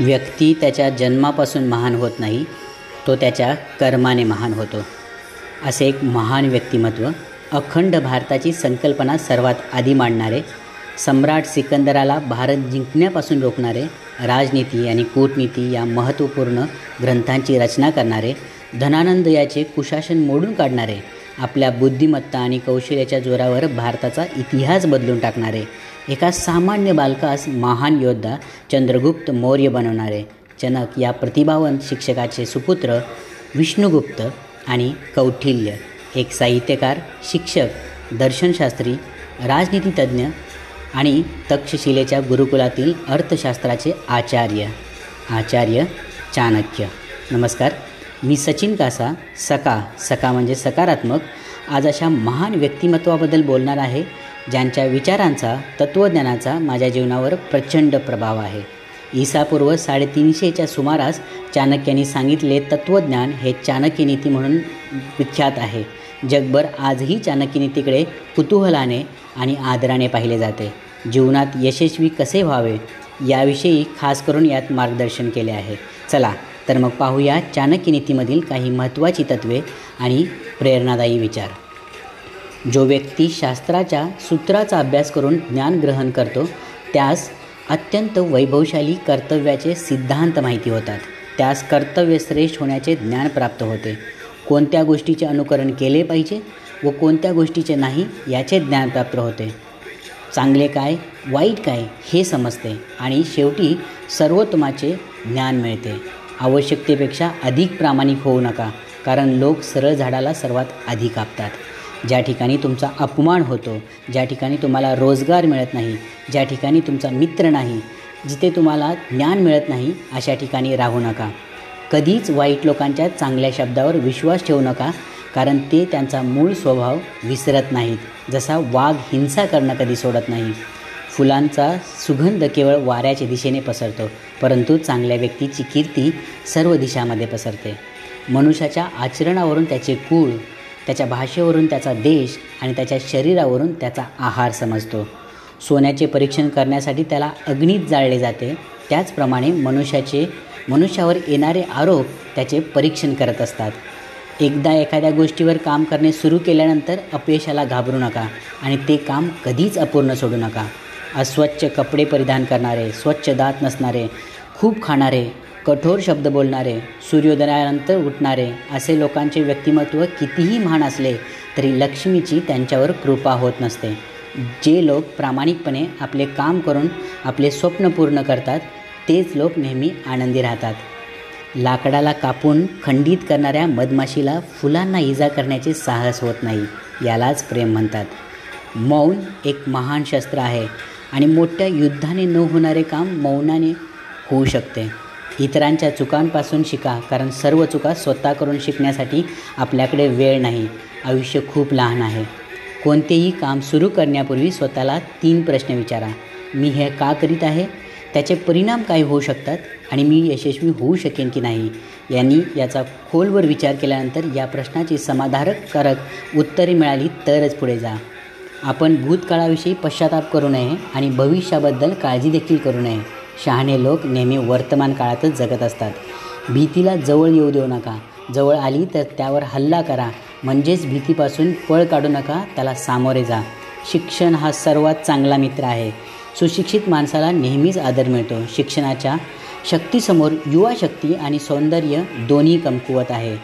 व्यक्ती त्याच्या जन्मापासून महान होत नाही तो त्याच्या कर्माने महान होतो. असे एक महान व्यक्तिमत्व अखंड भारताची संकल्पना सर्वात आधी मांडणारे सम्राट सिकंदराला भारत जिंकण्यापासून रोखणारे राजनीती आणि कूटनीती या महत्त्वपूर्ण ग्रंथांची रचना करणारे धनानंद याचे कुशासन मोडून काढणारे आपल्या बुद्धिमत्ता आणि कौशल्याच्या जोरावर भारताचा इतिहास बदलून टाकणारे एका सामान्य बालकास महान योद्धा चंद्रगुप्त मौर्य बनवणारे जनक या प्रतिभावंत शिक्षकाचे सुपुत्र विष्णुगुप्त आणि कौटिल्य एक साहित्यकार शिक्षक दर्शनशास्त्री राजनीतीतज्ञ आणि तक्षशिलेच्या गुरुकुलातील अर्थशास्त्राचे आचार्य आचार्य चाणक्य. नमस्कार मी सचिन कासा सका सका म्हणजे सकारात्मक आज अशा महान व्यक्तिमत्वाबद्दल बोलणार आहे ज्यांच्या विचारांचा तत्त्वज्ञानाचा माझ्या जीवनावर प्रचंड प्रभाव आहे. ईसापूर्व साडेतीनशेच्या सुमारास चाणक्यांनी सांगितले तत्त्वज्ञान हे चाणक्य नीती म्हणून विख्यात आहे. जगभर आजही चाणक्य नीतीकडे कुतूहलाने आणि आदराने पाहिले जाते. जीवनात यशस्वी कसे व्हावे याविषयी खास करून यात मार्गदर्शन केले आहे. चला तर मग पाहूया चाणक्य नीतीमधील काही महत्त्वाची तत्त्वे आणि प्रेरणादायी विचार. जो व्यक्ती शास्त्राच्या सूत्राचा अभ्यास करून ज्ञान ग्रहण करतो त्यास अत्यंत वैभवशाली कर्तव्याचे सिद्धांत माहिती होतात. त्यास कर्तव्य श्रेष्ठ होण्याचे ज्ञान प्राप्त होते. कोणत्या गोष्टीचे अनुकरण केले पाहिजे व कोणत्या गोष्टीचे नाही याचे ज्ञान प्राप्त होते. चांगले काय वाईट काय हे समजते आणि शेवटी सर्वोत्तमाचे ज्ञान मिळते. आवश्यकतेपेक्षा अधिक प्रामाणिक होऊ नका कारण लोक सरळ झाडाला सर्वात आधी कापतात. ज्या ठिकाणी तुमचा अपमान होतो ज्या ठिकाणी तुम्हाला रोजगार मिळत नाही ज्या ठिकाणी तुमचा मित्र नाही जिथे तुम्हाला ज्ञान मिळत नाही अशा ठिकाणी राहू नका. कधीच वाईट लोकांच्या चांगल्या शब्दावर विश्वास ठेवू नका कारण ते त्यांचा मूळ स्वभाव विसरत नाहीत. जसा वाघ हिंसा करणं कधी सोडत नाही. फुलांचा सुगंध केवळ वाऱ्याच्या दिशेने पसरतो परंतु चांगल्या व्यक्तीची कीर्ती सर्व दिशामध्ये पसरते. मनुष्याच्या आचरणावरून त्याचे कूळ त्याच्या भाषेवरून त्याचा देश आणि त्याच्या शरीरावरून त्याचा आहार समजतो. सोन्याचे परीक्षण करण्यासाठी त्याला अग्नीत जाळले जाते. त्याचप्रमाणे मनुष्याचे मनुष्यावर येणारे आरोप त्याचे परीक्षण करत असतात. एकदा एखाद्या गोष्टीवर काम करणे सुरू केल्यानंतर अपयशाला घाबरू नका आणि ते काम कधीच अपूर्ण सोडू नका. अस्वच्छ कपडे परिधान करणारे स्वच्छ दात नसणारे खूप खाणारे कठोर शब्द बोलणारे सूर्योदयानंतर उठणारे असे लोकांचे व्यक्तिमत्व कितीही महान असले तरी लक्ष्मीची त्यांच्यावर कृपा होत नसते. जे लोक प्रामाणिकपणे आपले काम करून आपले स्वप्न पूर्ण करतात तेच लोक नेहमी आनंदी राहतात. लाकडाला कापून खंडित करणाऱ्या मधमाशीला फुलांना इजा करण्याचे साहस होत नाही यालाच प्रेम म्हणतात. मौन एक महान शस्त्र आहे आणि मोठ्या युद्धाने न होणारे काम मौनाने होऊ शकते. इतरांच्या चुकांपासून शिका कारण सर्व चुका स्वतः करून शिकण्यासाठी आपल्याकडे वेळ नाही. आयुष्य खूप लहान आहे. कोणतेही काम सुरू करण्यापूर्वी स्वतःला तीन प्रश्न विचारा. मी हे का करीत आहे? त्याचे परिणाम काय होऊ शकतात? आणि मी यशस्वी होऊ शकेन की नाही? यांनी याचा खोलवर विचार केल्यानंतर या प्रश्नाची समाधानकारक उत्तरे मिळाली तरच पुढे जा. आपण भूतकाळाविषयी पश्चाताप करू नये आणि भविष्याबद्दल काळजी देखील करू नये. शहाणे लोक नेहमी वर्तमान काळातच जगत असतात. भीतीला जवळ येऊ देऊ नका. जवळ आली तर त्यावर हल्ला करा. म्हणजेच भीतीपासून पळ काढू नका त्याला सामोरे जा. शिक्षण हा सर्वात चांगला मित्र आहे. सुशिक्षित माणसाला नेहमीच आदर मिळतो. शिक्षणाच्या शक्तीसमोर युवा शक्ती आणि सौंदर्य दोन्ही कमकुवत आहे.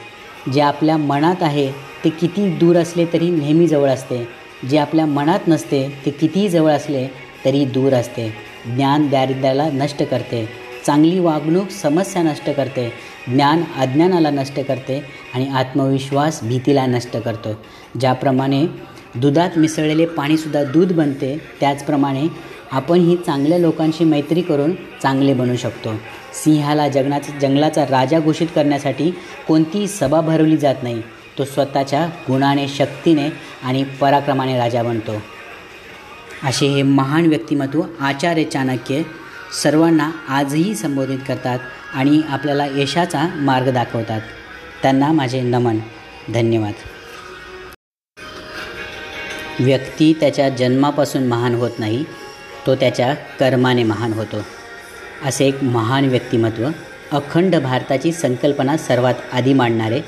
जे आपल्या मनात आहे ते किती दूर असले तरी नेहमी जवळ असते. जे आपल्या मनात नसते ते कितीही जवळ असले तरी दूर असते. ज्ञान दारिद्र्याला नष्ट करते. चांगली वागणूक समस्या नष्ट करते. ज्ञान अज्ञानाला नष्ट करते आणि आत्मविश्वास भीतीला नष्ट करतो. ज्याप्रमाणे दुधात मिसळलेले पाणीसुद्धा दूध बनते त्याचप्रमाणे आपण ही चांगल्या लोकांशी मैत्री करून चांगले बनू शकतो. सिंहाला जगनाचा जंगलाचा राजा घोषित करण्यासाठी कोणतीही सभा भरवली जात नाही. तो स्वतःच्या गुणाने शक्तीने आणि पराक्रमाने राजा बनतो. असे हे महान व्यक्तिमत्व आचार्य चाणक्य सर्वांना आजही संबोधित करतात आणि आपल्याला यशाचा मार्ग दाखवतात. त्यांना माझे नमन. धन्यवाद. व्यक्ती त्याच्या जन्मापासून महान होत नाही तो त्याच्या कर्माने महान होतो. असे एक महान व्यक्तिमत्व अखंड भारताची संकल्पना सर्वात आधी मांडणारे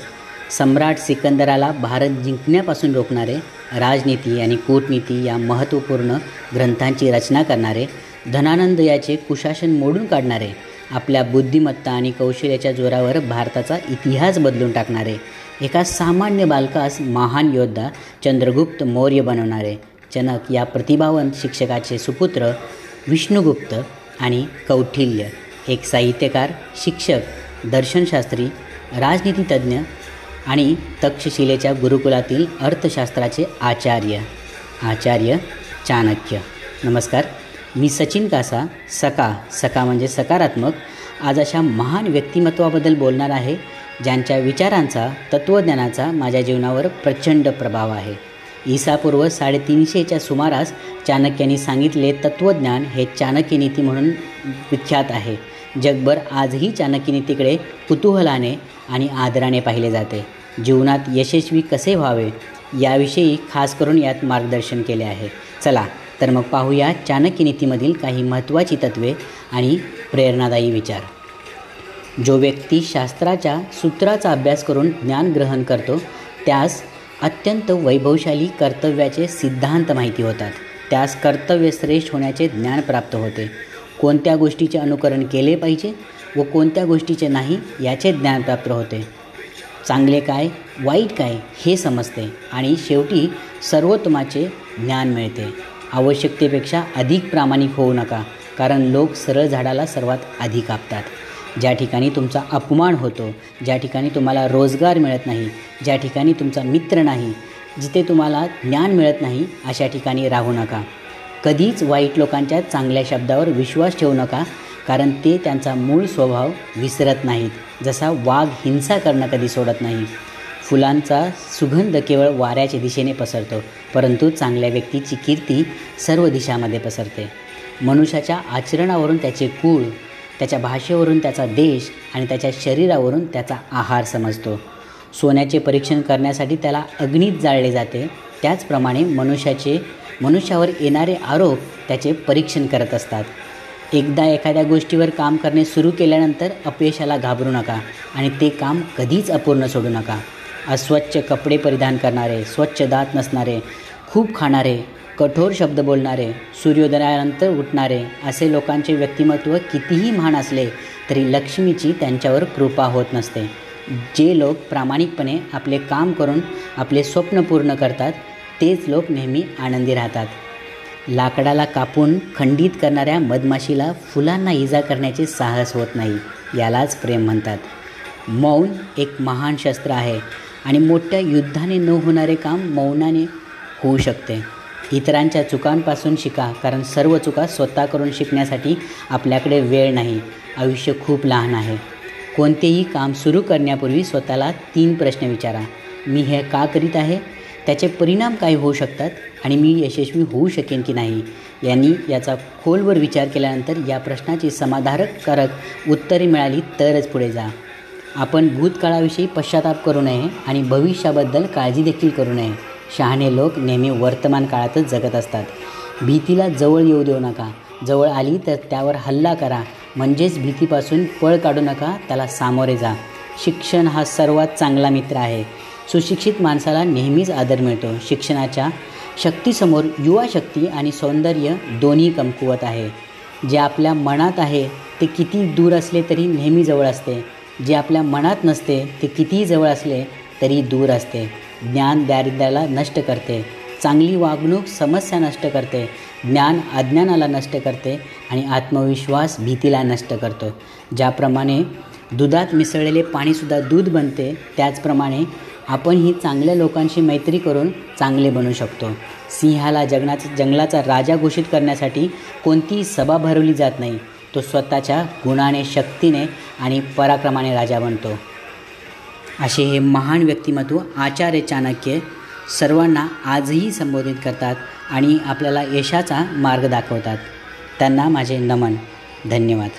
सम्राट सिकंदराला भारत जिंकण्यापासून रोखणारे राजनीती आणि कूटनीती या महत्त्वपूर्ण ग्रंथांची रचना करणारे धनानंद याचे कुशासन मोडून काढणारे आपल्या बुद्धिमत्ता आणि कौशल्याच्या जोरावर भारताचा इतिहास बदलून टाकणारे एका सामान्य बालकास महान योद्धा चंद्रगुप्त मौर्य बनवणारे जनक या प्रतिभावंत शिक्षकाचे सुपुत्र विष्णुगुप्त आणि कौटिल्य एक साहित्यकार शिक्षक दर्शनशास्त्री राजनीतीतज्ञ आणि तक्षशिलेच्या गुरुकुलातील अर्थशास्त्राचे आचार्य आचार्य चाणक्य. नमस्कार. मी सचिन कासा सका सका म्हणजे सकारात्मक. आज अशा महान व्यक्तिमत्वाबद्दल बोलणार आहे ज्यांच्या विचारांचा तत्त्वज्ञानाचा माझ्या जीवनावर प्रचंड प्रभाव आहे. ईसापूर्व साडेतीनशेच्या सुमारास चाणक्यांनी सांगितले तत्त्वज्ञान हे चाणक्य नीती म्हणून विख्यात आहे. जगभर आजही चाणक्यनीतीकडे कुतूहलाने आणि आदराने पाहिले जाते. जीवनात यशस्वी कसे व्हावे याविषयी खास करून यात मार्गदर्शन केले आहे. चला तर मग पाहूया चाणक्य नीतीमधील काही महत्त्वाची तत्त्वे आणि प्रेरणादायी विचार. जो व्यक्ती शास्त्राच्या सूत्राचा अभ्यास करून ज्ञान ग्रहण करतो त्यास अत्यंत वैभवशाली कर्तव्याचे सिद्धांत माहिती होतात. त्यास कर्तव्यश्रेष्ठ होण्याचे ज्ञान प्राप्त होते. कोणत्या गोष्टीचे अनुकरण केले पाहिजे व कोणत्या गोष्टीचे नाही याचे ज्ञान प्राप्त होते. चांगले काय वाईट काय हे समजते आणि शेवटी सर्वोत्तमाचे ज्ञान मिळते. आवश्यकतेपेक्षा अधिक प्रामाणिक होऊ नका कारण लोक सरळ झाडाला सर्वात आधी कापतात. ज्या ठिकाणी तुमचा अपमान होतो ज्या ठिकाणी तुम्हाला रोजगार मिळत नाही ज्या ठिकाणी तुमचा मित्र नाही जिथे तुम्हाला ज्ञान मिळत नाही अशा ठिकाणी राहू नका. कधीच वाईट लोकांच्या चांगल्या शब्दावर विश्वास ठेवू नका कारण ते त्यांचा मूळ स्वभाव विसरत नाहीत जसा वाघ हिंसा करणं कधी सोडत नाही. फुलांचा सुगंध केवळ वाऱ्याच्या दिशेने पसरतो परंतु चांगल्या व्यक्तीची कीर्ती सर्व दिशामध्ये पसरते. मनुष्याच्या आचरणावरून त्याचे कुळ त्याच्या भाषेवरून त्याचा देश आणि त्याच्या शरीरावरून त्याचा आहार समजतो. सोन्याचे परीक्षण करण्यासाठी त्याला अग्नीत जाळले जाते त्याचप्रमाणे मनुष्याचे मनुष्यावर येणारे आरोप त्याचे परीक्षण करत असतात. एकदा एखाद्या गोष्टीवर काम करणे सुरू केल्यानंतर अपयशाला घाबरू नका आणि ते काम कधीच अपूर्ण सोडू नका. अस्वच्छ कपडे परिधान करणारे स्वच्छ दात नसणारे खूप खाणारे कठोर शब्द बोलणारे सूर्योदयानंतर उठणारे असे लोकांचे व्यक्तिमत्व कितीही महान असले तरी लक्ष्मीची त्यांच्यावर कृपा होत नसते. जे लोक प्रामाणिकपणे आपले काम करून आपले स्वप्न पूर्ण करतात तेच लोक नेहमी आनंदी राहतात. लाकडाला कापून खंडित करणाऱ्या मधमाशीला फुलांना इजा करण्याचे साहस होत नाही यालाच प्रेम म्हणतात. मौन एक महान शस्त्र आहे आणि मोठ्या युद्धाने न होणारे काम मौनाने होऊ शकते. इतरांच्या चुकांपासून शिका कारण सर्व चुका स्वतः करून शिकण्यासाठी आपल्याकडे वेळ नाही आयुष्य खूप लहान आहे. कोणतेही काम सुरू करण्यापूर्वी स्वतःला तीन प्रश्न विचारा. मी हे का करीत आहे? त्याचे परिणाम काय होऊ शकतात आणि मी यशस्वी होऊ शकेन की नाही यांनी याचा खोलवर विचार केल्यानंतर या प्रश्नाची समाधानकारक उत्तरे मिळाली तरच पुढे जा. आपण भूतकाळाविषयी पश्चाताप करू नये आणि भविष्याबद्दल काळजी देखील करू नये. शहाणे लोक नेहमी वर्तमान काळातच जगत असतात. भीतीला जवळ येऊ देऊ नका. जवळ आली तर त्यावर हल्ला करा. म्हणजेच भीतीपासून पळ काढू नका. त्याला सामोरे जा. शिक्षण हा सर्वात चांगला मित्र आहे. सुशिक्षित माणसाला नेहमीच आदर मिळतो. शिक्षणाच्या शक्तीसमोर युवा शक्ती आणि सौंदर्य दोन्ही कमकुवत आहे. जे आपल्या मनात आहे ते किती दूर असले तरी नेहमी जवळ असते. जे आपल्या मनात नसते ते कितीही जवळ असले तरी दूर असते. ज्ञान दारिद्र्याला नष्ट करते. चांगली वागणूक समस्या नष्ट करते. ज्ञान अज्ञानाला नष्ट करते आणि आत्मविश्वास भीतीला नष्ट करतो. ज्याप्रमाणे दुधात मिसळलेले पाणीसुद्धा दूध बनते त्याचप्रमाणे आपण ही चांगल्या लोकांशी मैत्री करून चांगले बनू शकतो. सिंहाला जगनाचा जंगलाचा राजा घोषित करण्यासाठी कोणतीही सभा भरवली जात नाही. तो स्वतःच्या गुणाने शक्तीने आणि पराक्रमाने राजा बनतो. असे हे महान व्यक्तिमत्व आचार्य चाणक्य सर्वांना आजही संबोधित करतात आणि आपल्याला यशाचा मार्ग दाखवतात. त्यांना माझे नमन. धन्यवाद.